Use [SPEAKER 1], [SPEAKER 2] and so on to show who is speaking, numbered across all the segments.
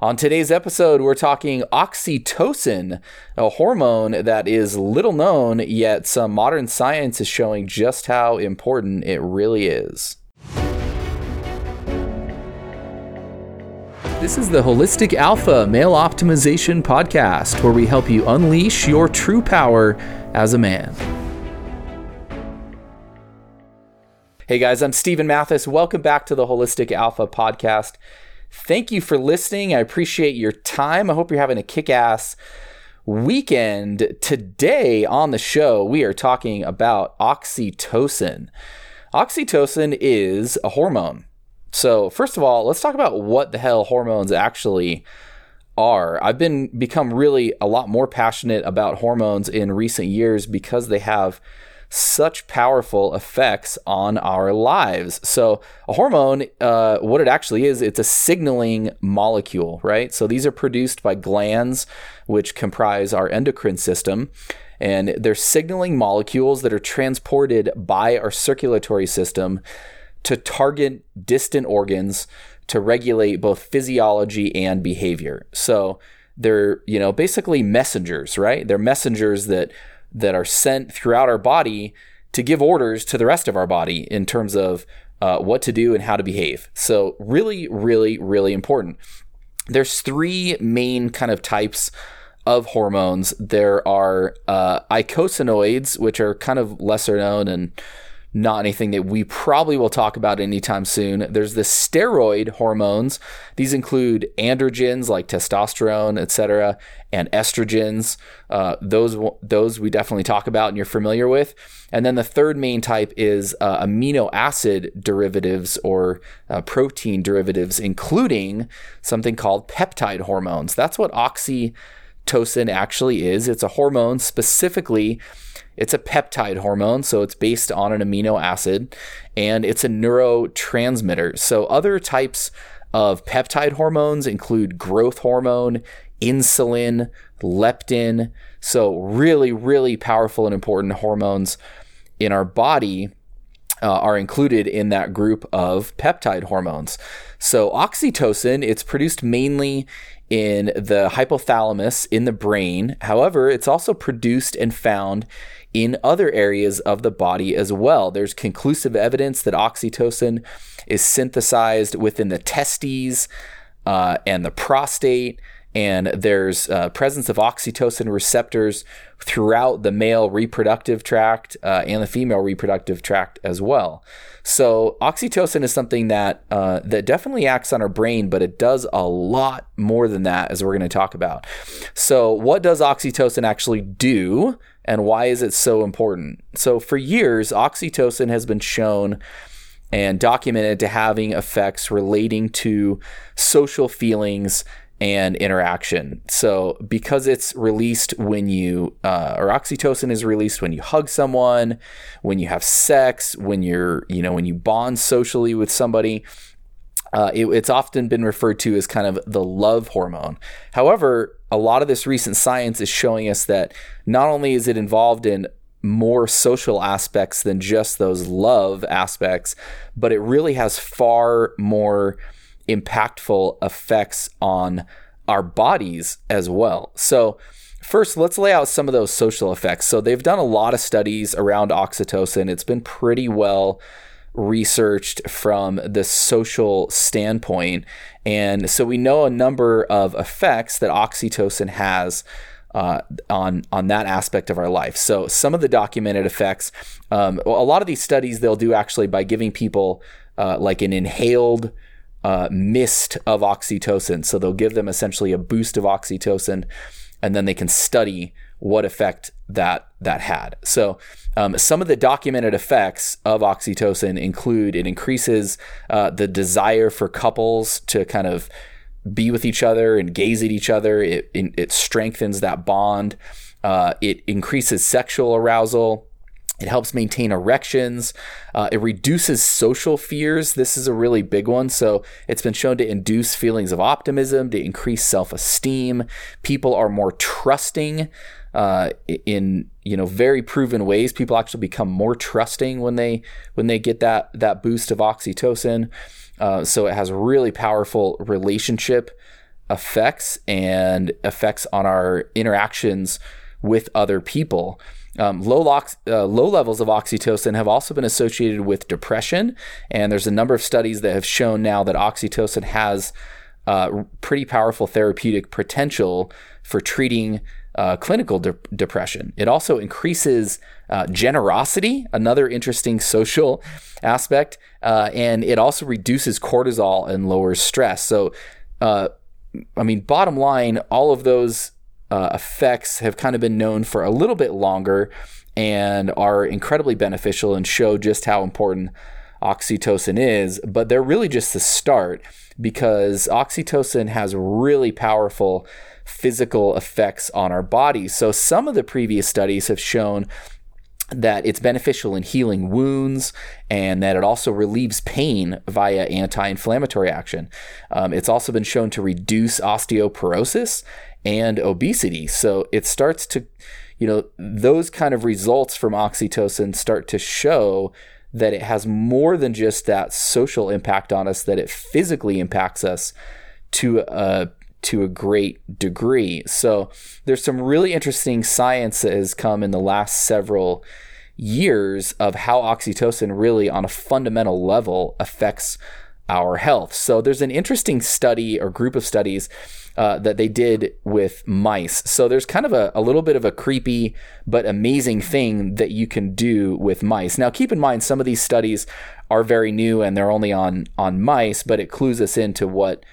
[SPEAKER 1] On today's episode, we're talking oxytocin, a hormone that is little known, yet some modern science is showing just how important it really is. This is the Holistic Alpha Male Optimization Podcast, where we help you unleash your true power as a man. Hey guys, I'm Steven Mathis. Welcome back to the Holistic Alpha Podcast. Thank you for listening. I appreciate your time. I hope you're having a kick ass weekend. Today on the show, we are talking about oxytocin. Oxytocin is a hormone. So, first of all, let's talk about what the hell hormones actually are. I've been become really a lot more passionate about hormones in recent years because they have such powerful effects on our lives. So, a hormone, uh, what it actually is, it's a signaling molecule, right? So, these are produced by glands, which comprise our endocrine system. And they're signaling molecules that are transported by our circulatory system to target distant organs to regulate both physiology and behavior. So, they're, you know, basically messengers, right? They're messengers that that are sent throughout our body to give orders to the rest of our body in terms of uh, what to do and how to behave. So, really, really, really important. There's three main kind of types of hormones. There are uh, eicosanoids, which are kind of lesser known and not anything that we probably will talk about anytime soon. There's the steroid hormones. These include androgens like testosterone, etc., and estrogens. Uh, those those we definitely talk about and you're familiar with. And then the third main type is uh, amino acid derivatives or uh, protein derivatives, including something called peptide hormones. That's what oxytocin actually is. It's a hormone specifically it's a peptide hormone, so it's based on an amino acid, and it's a neurotransmitter. So other types of peptide hormones include growth hormone, insulin, leptin. So really, really powerful and important hormones in our body. Uh, are included in that group of peptide hormones. So, oxytocin, it's produced mainly in the hypothalamus in the brain. However, it's also produced and found in other areas of the body as well. There's conclusive evidence that oxytocin is synthesized within the testes uh, and the prostate. And there's uh, presence of oxytocin receptors throughout the male reproductive tract uh, and the female reproductive tract as well. So oxytocin is something that uh, that definitely acts on our brain, but it does a lot more than that, as we're going to talk about. So, what does oxytocin actually do? and why is it so important? So, for years, oxytocin has been shown and documented to having effects relating to social feelings and interaction. So, because it's released when you, uh, or oxytocin is released when you hug someone, when you have sex, when you're, you know, when you bond socially with somebody, uh, it, it's often been referred to as kind of the love hormone. However, a lot of this recent science is showing us that not only is it involved in more social aspects than just those love aspects, but it really has far more impactful effects on our bodies as well. So, first, let's lay out some of those social effects. So, they've done a lot of studies around oxytocin, it's been pretty well researched from the social standpoint. And so we know a number of effects that oxytocin has uh, on on that aspect of our life. So some of the documented effects, um, a lot of these studies they'll do actually by giving people uh, like an inhaled uh, mist of oxytocin. So they'll give them essentially a boost of oxytocin, and then they can study what effect that that had. So um, some of the documented effects of oxytocin include it increases uh, the desire for couples to kind of be with each other and gaze at each other. It it strengthens that bond. Uh, it increases sexual arousal. It helps maintain erections. Uh, it reduces social fears. This is a really big one. So it's been shown to induce feelings of optimism, to increase self esteem. People are more trusting uh, in you know very proven ways. People actually become more trusting when they when they get that that boost of oxytocin. Uh, so it has really powerful relationship effects and effects on our interactions with other people. Um, low, lox, uh, low levels of oxytocin have also been associated with depression, and there's a number of studies that have shown now that oxytocin has uh, pretty powerful therapeutic potential for treating uh, clinical de- depression. It also increases uh, generosity, another interesting social aspect, uh, and it also reduces cortisol and lowers stress. So, uh, I mean, bottom line, all of those uh, effects have kind of been known for a little bit longer and are incredibly beneficial and show just how important oxytocin is, but they're really just the start because oxytocin has really powerful physical effects on our bodies. So, some of the previous studies have shown that it's beneficial in healing wounds and that it also relieves pain via anti inflammatory action. Um, it's also been shown to reduce osteoporosis and obesity. So it starts to, you know, those kind of results from oxytocin start to show that it has more than just that social impact on us, that it physically impacts us to a to a great degree. So there's some really interesting science that has come in the last several years of how oxytocin really on a fundamental level affects our health. So there's an interesting study or group of studies uh, that they did with mice. So there's kind of a, a little bit of a creepy but amazing thing that you can do with mice. Now keep in mind some of these studies are very new and they're only on on mice, but it clues us into what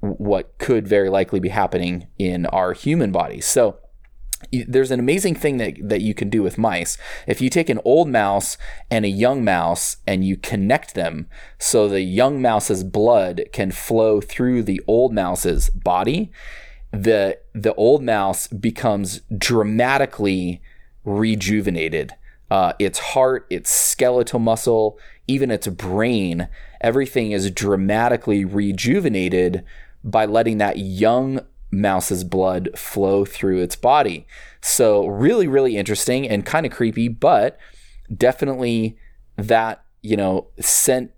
[SPEAKER 1] what could very likely be happening in our human bodies. So there's an amazing thing that, that you can do with mice. If you take an old mouse and a young mouse and you connect them so the young mouse's blood can flow through the old mouse's body, the the old mouse becomes dramatically rejuvenated. Uh, its heart, its skeletal muscle, even its brain, everything is dramatically rejuvenated by letting that young mouse's blood flow through its body. So, really, really interesting and kind of creepy, but definitely that, you know, sent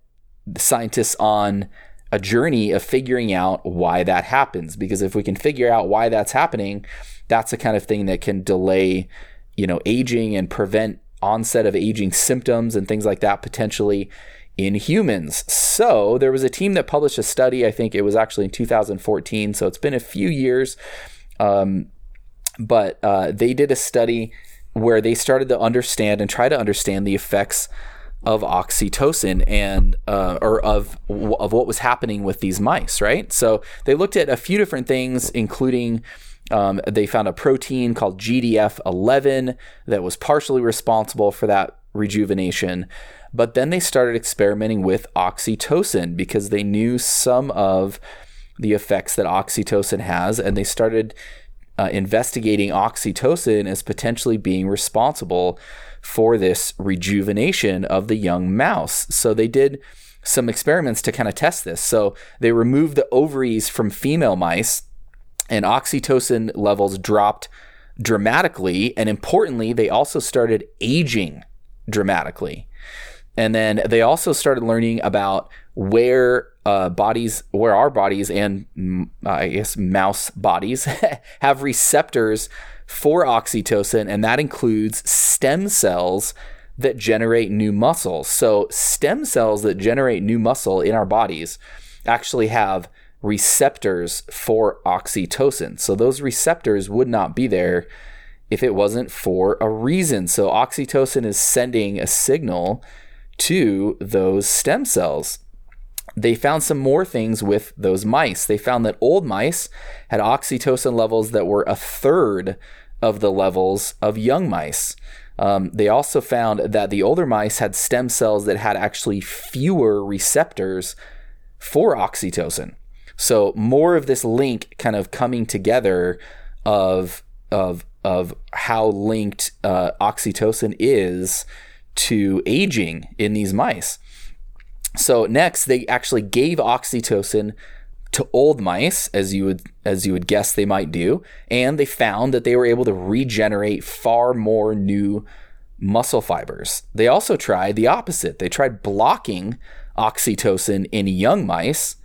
[SPEAKER 1] scientists on a journey of figuring out why that happens. Because if we can figure out why that's happening, that's the kind of thing that can delay, you know, aging and prevent onset of aging symptoms and things like that potentially in humans. So there was a team that published a study. I think it was actually in 2014. So it's been a few years. Um, but uh, they did a study where they started to understand and try to understand the effects of oxytocin and uh, or of of what was happening with these mice, right? So they looked at a few different things, including um, they found a protein called GDF11 that was partially responsible for that rejuvenation. But then they started experimenting with oxytocin because they knew some of the effects that oxytocin has, and they started uh, investigating oxytocin as potentially being responsible for this rejuvenation of the young mouse. So they did some experiments to kind of test this. So they removed the ovaries from female mice, and oxytocin levels dropped dramatically. And importantly, they also started aging dramatically. And then they also started learning about where uh, bodies, where our bodies and mm, I guess mouse bodies have receptors for oxytocin, and that includes stem cells that generate new muscle. So, stem cells that generate new muscle in our bodies actually have receptors for oxytocin. So, those receptors would not be there if it wasn't for a reason. So, oxytocin is sending a signal to those stem cells. They found some more things with those mice. They found that old mice had oxytocin levels that were a third of the levels of young mice. Um, they also found that the older mice had stem cells that had actually fewer receptors for oxytocin. So more of this link kind of coming together of of of how linked uh, oxytocin is to aging in these mice. So next, they actually gave oxytocin to old mice, as you would as you would guess they might do, and they found that they were able to regenerate far more new muscle fibers. They also tried the opposite. They tried blocking oxytocin in young mice,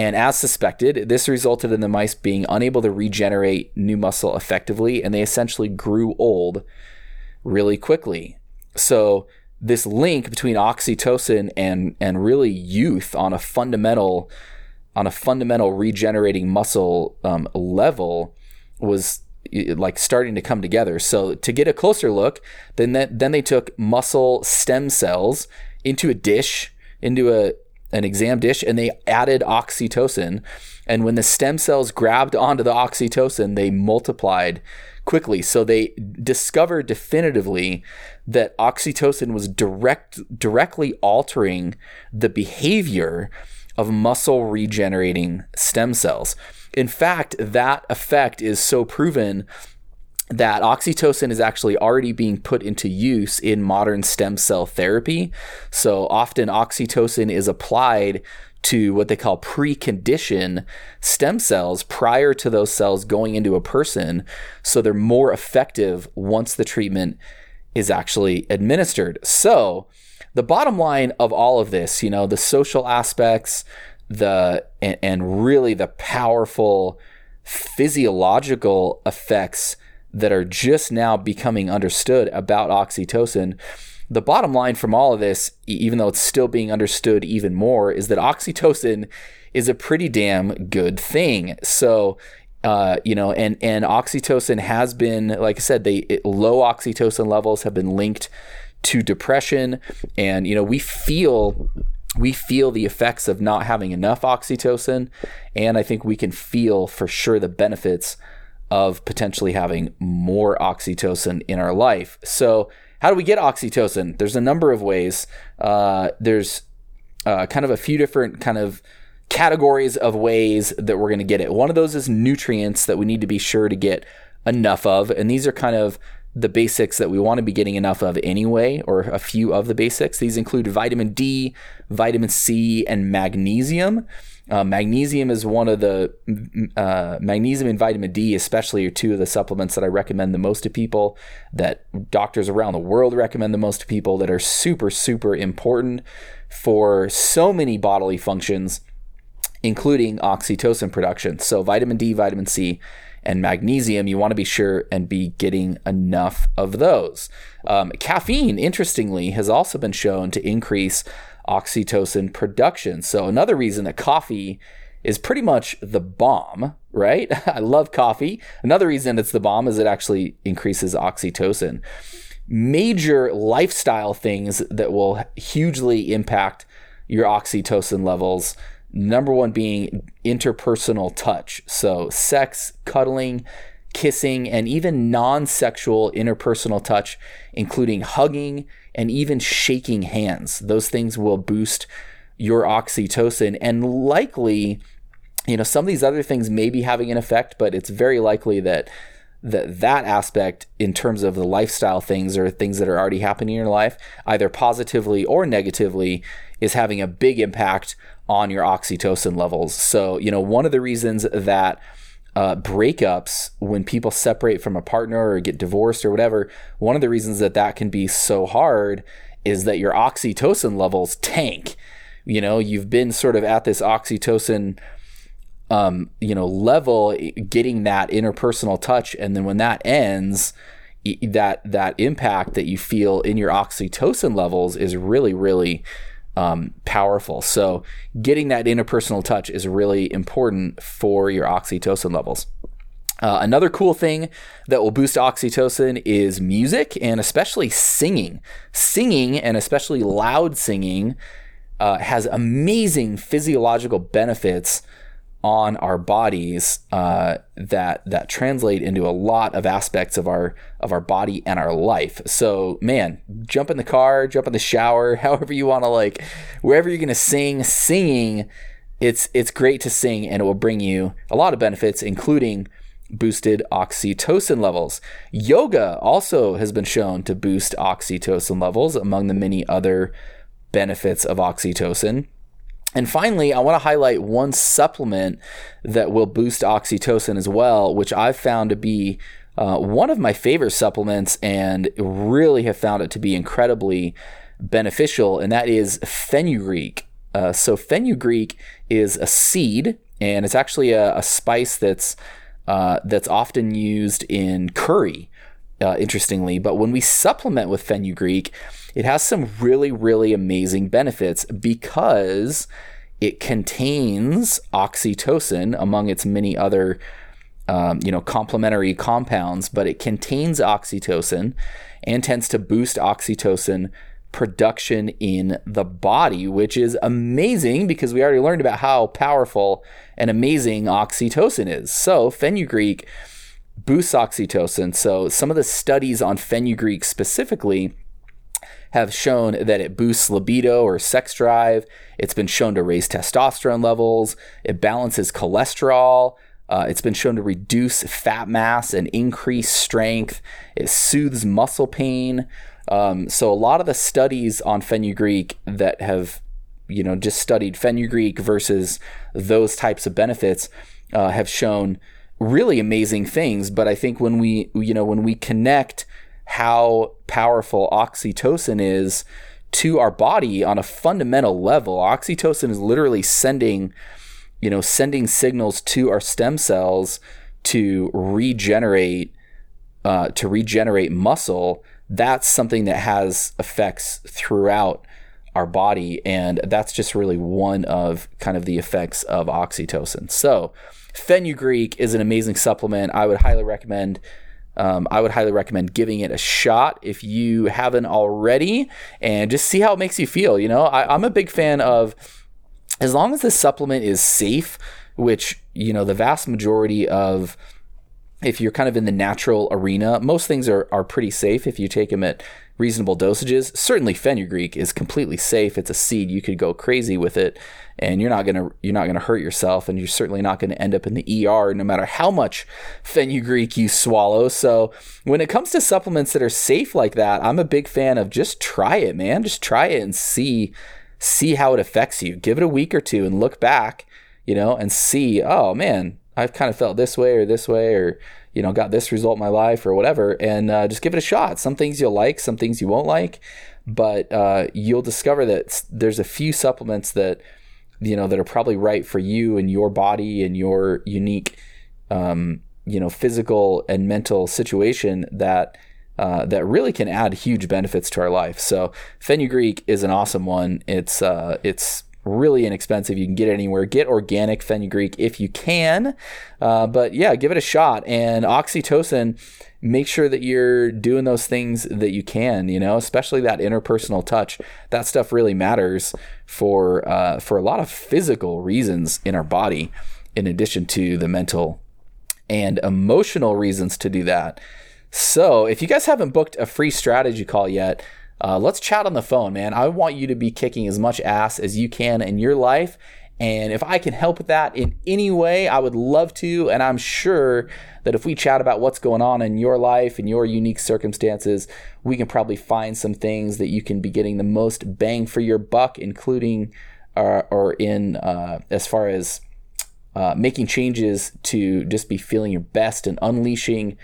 [SPEAKER 1] And as suspected, this resulted in the mice being unable to regenerate new muscle effectively, and they essentially grew old really quickly. So, this link between oxytocin and, and really youth on a fundamental on a fundamental regenerating muscle um, level was like starting to come together. So to get a closer look, then that, then they took muscle stem cells into a dish, into a an exam dish, and they added oxytocin. And when the stem cells grabbed onto the oxytocin, they multiplied quickly. So they discovered definitively that oxytocin was direct directly altering the behavior of muscle regenerating stem cells. In fact, that effect is so proven that oxytocin is actually already being put into use in modern stem cell therapy. So often oxytocin is applied to what they call precondition stem cells prior to those cells going into a person. So they're more effective once the treatment is actually administered. So the bottom line of all of this, you know, the social aspects, the and, and really the powerful physiological effects that are just now becoming understood about oxytocin. The bottom line from all of this, even though it's still being understood even more, is that oxytocin is a pretty damn good thing. So, uh, you know, and and oxytocin has been, like I said, they it, low oxytocin levels have been linked to depression, and you know we feel we feel the effects of not having enough oxytocin, and I think we can feel for sure the benefits of potentially having more oxytocin in our life. So, how do we get oxytocin? There's a number of ways. Uh, there's uh, kind of a few different kind of categories of ways that we're going to get it. One of those is nutrients that we need to be sure to get enough of, and these are kind of the basics that we want to be getting enough of anyway, or a few of the basics. These include vitamin D, vitamin C, and magnesium. Uh, magnesium is one of the uh, magnesium and vitamin D, especially, are two of the supplements that I recommend the most to people. That doctors around the world recommend the most to people. That are super, super important for so many bodily functions, including oxytocin production. So, vitamin D, vitamin C, and magnesium, you want to be sure and be getting enough of those. Um, caffeine, interestingly, has also been shown to increase oxytocin production. So, another reason that coffee is pretty much the bomb, right? I love coffee. Another reason it's the bomb is it actually increases oxytocin. Major lifestyle things that will hugely impact your oxytocin levels Number one being interpersonal touch. So, sex, cuddling, kissing, and even non sexual interpersonal touch, including hugging and even shaking hands. Those things will boost your oxytocin and likely, you know, some of these other things may be having an effect, but it's very likely that that that aspect in terms of the lifestyle things or things that are already happening in your life either positively or negatively is having a big impact on your oxytocin levels. So, you know, one of the reasons that uh, breakups, when people separate from a partner or get divorced or whatever, one of the reasons that that can be so hard is that your oxytocin levels tank. You know, you've been sort of at this oxytocin, um, you know, level, getting that interpersonal touch, and then when that ends, that that impact that you feel in your oxytocin levels is really, really um, powerful. So, getting that interpersonal touch is really important for your oxytocin levels. Uh, another cool thing that will boost oxytocin is music and especially singing. Singing and especially loud singing uh, has amazing physiological benefits on our bodies uh, that that translate into a lot of aspects of our of our body and our life. So, man, jump in the car, jump in the shower, however you want to like, wherever you're gonna sing, singing. It's it's great to sing, and it will bring you a lot of benefits, including boosted oxytocin levels. Yoga also has been shown to boost oxytocin levels, among the many other benefits of oxytocin. And finally, I want to highlight one supplement that will boost oxytocin as well, which I've found to be uh, one of my favorite supplements and really have found it to be incredibly beneficial, and that is fenugreek. Uh, so fenugreek is a seed, and it's actually a, a spice that's uh, that's often used in curry. Uh, interestingly, but when we supplement with fenugreek, it has some really, really amazing benefits because it contains oxytocin among its many other um, you know, complementary compounds, but it contains oxytocin and tends to boost oxytocin production in the body, which is amazing because we already learned about how powerful and amazing oxytocin is. So, fenugreek boosts oxytocin. So, some of the studies on fenugreek specifically have shown that it boosts libido or sex drive. It's been shown to raise testosterone levels. It balances cholesterol. Uh, it's been shown to reduce fat mass and increase strength. It soothes muscle pain. Um, so a lot of the studies on fenugreek that have, you know, just studied fenugreek versus those types of benefits uh, have shown really amazing things. But I think when we, you know, when we connect how powerful oxytocin is to our body on a fundamental level, oxytocin is literally sending you know, sending signals to our stem cells to regenerate, uh, to regenerate muscle, that's something that has effects throughout our body. And that's just really one of kind of the effects of oxytocin. So, fenugreek is an amazing supplement. I would highly recommend. Um, I would highly recommend giving it a shot if you haven't already, and just see how it makes you feel. You know, I, I'm a big fan of as long as the supplement is safe, which, you know, the vast majority of if you're kind of in the natural arena, most things are, are pretty safe if you take them at reasonable dosages. Certainly fenugreek is completely safe. It's a seed. You could go crazy with it and you're not going to you're not going to hurt yourself and you're certainly not going to end up in the ER no matter how much fenugreek you swallow. So, when it comes to supplements that are safe like that, I'm a big fan of just try it, man. Just try it and see see how it affects you. Give it a week or two and look back, you know, and see, oh man, I've kind of felt this way or this way or, you know, got this result in my life or whatever. And uh, just give it a shot. Some things you'll like, some things you won't like, but uh, you'll discover that there's a few supplements that, you know, that are probably right for you and your body and your unique, um, you know, physical and mental situation that uh, that really can add huge benefits to our life. So fenugreek is an awesome one. It's uh, it's really inexpensive. You can get it anywhere. Get organic fenugreek if you can. Uh, but yeah, give it a shot. And oxytocin, make sure that you're doing those things that you can. You know, especially that interpersonal touch. That stuff really matters for uh, for a lot of physical reasons in our body, in addition to the mental and emotional reasons to do that. So, if you guys haven't booked a free strategy call yet, uh, let's chat on the phone, man. I want you to be kicking as much ass as you can in your life. And if I can help with that in any way, I would love to. And I'm sure that if we chat about what's going on in your life and your unique circumstances, we can probably find some things that you can be getting the most bang for your buck, including uh, or in uh, as far as uh, making changes to just be feeling your best and unleashing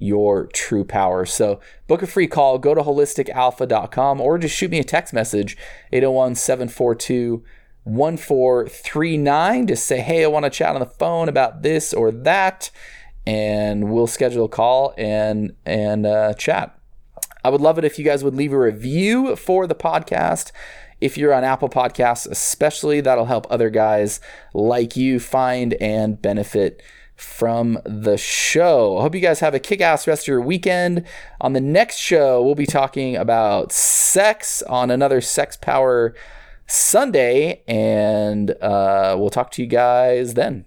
[SPEAKER 1] your true power. So book a free call, go to holisticalpha.com or just shoot me a text message 801 742 1439. Just say, hey, I want to chat on the phone about this or that. And we'll schedule a call and and uh, chat. I would love it if you guys would leave a review for the podcast. If you're on Apple Podcasts, especially, that'll help other guys like you find and benefit from the show. I hope you guys have a kick ass rest of your weekend. On the next show, we'll be talking about sex on another Sex Power Sunday, and uh, we'll talk to you guys then.